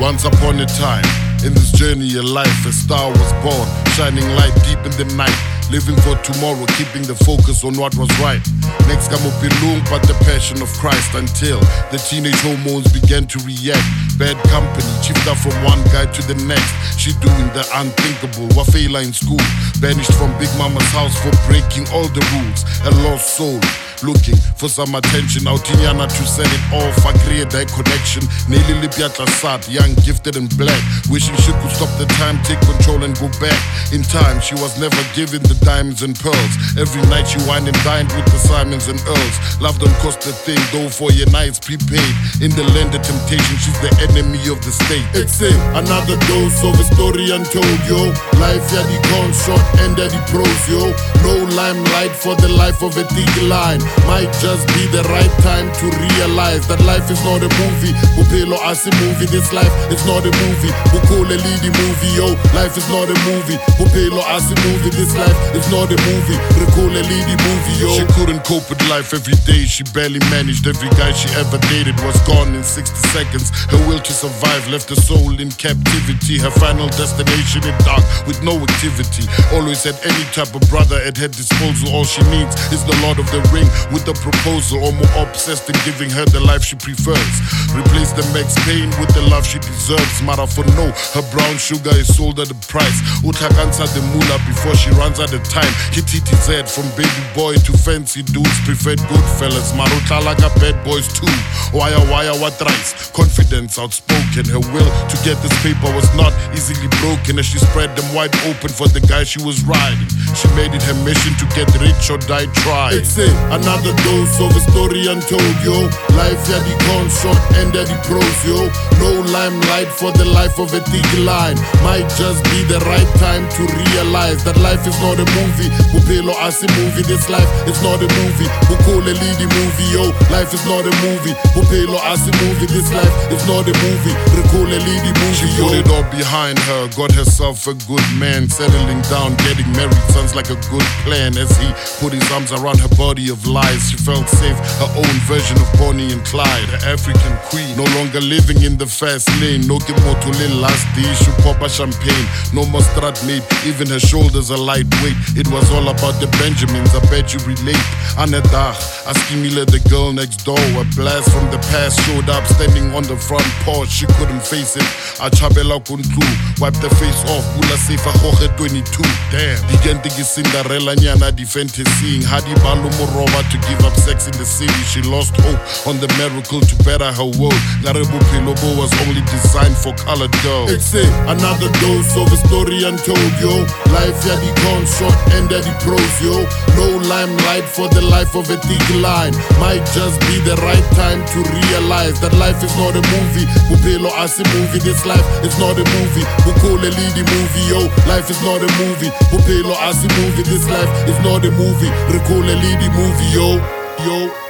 Once upon a time, in this journey of life, a star was born, shining light deep in the night. Living for tomorrow, keeping the focus on what was right. Next come Upilung, but the passion of Christ until the teenage hormones began to react. Bad company, shifted from one guy to the next. She doing the unthinkable, Wafela in school. Banished from Big Mama's house for breaking all the rules. A lost soul looking for some attention. Autinyana to set it off. I create that connection. Nelly Lipiatla Sad, young, gifted, and black. Wishing she could stop the time, take control, and go back. In time, she was never given the diamonds and pearls. Every night she wined and dined with the Simons and Earls. Love don't cost a thing, though for your nights prepaid. In the land of temptation, she's the enemy of the state. It, another dose of a story untold, yo. Life, yeah, the con and the pros, yo. No limelight for the life of a thick line. Might just be the right time to realize that life is not a movie. Bupelo as a movie, this life is not a movie. Bukule lead movie, yo. Life is not a movie. Bupelo as a movie, this life is not a movie. Rekule lead movie, yo. She couldn't cope with life every day. She barely managed. Every guy she ever dated was gone in 60 seconds. Her will to survive left her soul in captivity. Her final destination in dark with no activity. Always had any type of brother at her disposal. All she needs is the Lord of the Ring with a proposal, or more obsessed in giving her the life she prefers. Replace the Max Payne with the love she deserves. Mara for no, her brown sugar is sold at the price. Utakansa the moolah before she runs out of time. Hit hit from baby boy to fancy dudes. Preferred good fellas. Maruta like a bad boys too. Wire wire what rice. Confidence outspoken. Her will to get this paper was not easily broken as she spread them wide open for the guy she was riding. She made it her mission to get rich or die trying. It's it, another dose of a story untold, yo. Life, yeah, the con shot and the pros, yo. No limelight for the life of a thick line. Might just be the right time to realize that life is not a movie. Bupelo a movie, this life is not a movie. Bukole lead movie, yo. Life is not a movie. Bupelo a movie, this life is not a movie. Rekule lead movie, She yo. put it all behind her, got herself a good man, settling down, getting married sounds like a good plan. As he put his arms around her body of lies, she felt safe, her own version of Bonnie and Clyde, her African queen. No longer living in the fast lane, no Kimotule last dish, pop a champagne, no more strat mate, even her shoulders are lightweight. It was all about the Benjamins, I bet you relate. Aneda, Askimile, the girl next door, a blast from the past showed up, standing on the front porch, she couldn't face it. Achabela Kuntlu, wiped the face off, Sefa Jorge 22. Damn, began to get Cinderella Nyana the fantasying, Hadi Balu Moroba to give up sex in the city. She lost hope on the miracle to better her world. Narebu Pilobo was only designed for colored girls. It's it, another dose of a story untold, yo. Life, yeah, the con shot and the pros, yo. No limelight for the life of a thick line. Might just be the right time to realize that life is not a movie. Bupelo as a movie, this life is not a movie. Bukole lead movie, yo. Life is not a movie. Bupelo as a movie, this life is not a movie. Rekule lead movie, yo. Yo.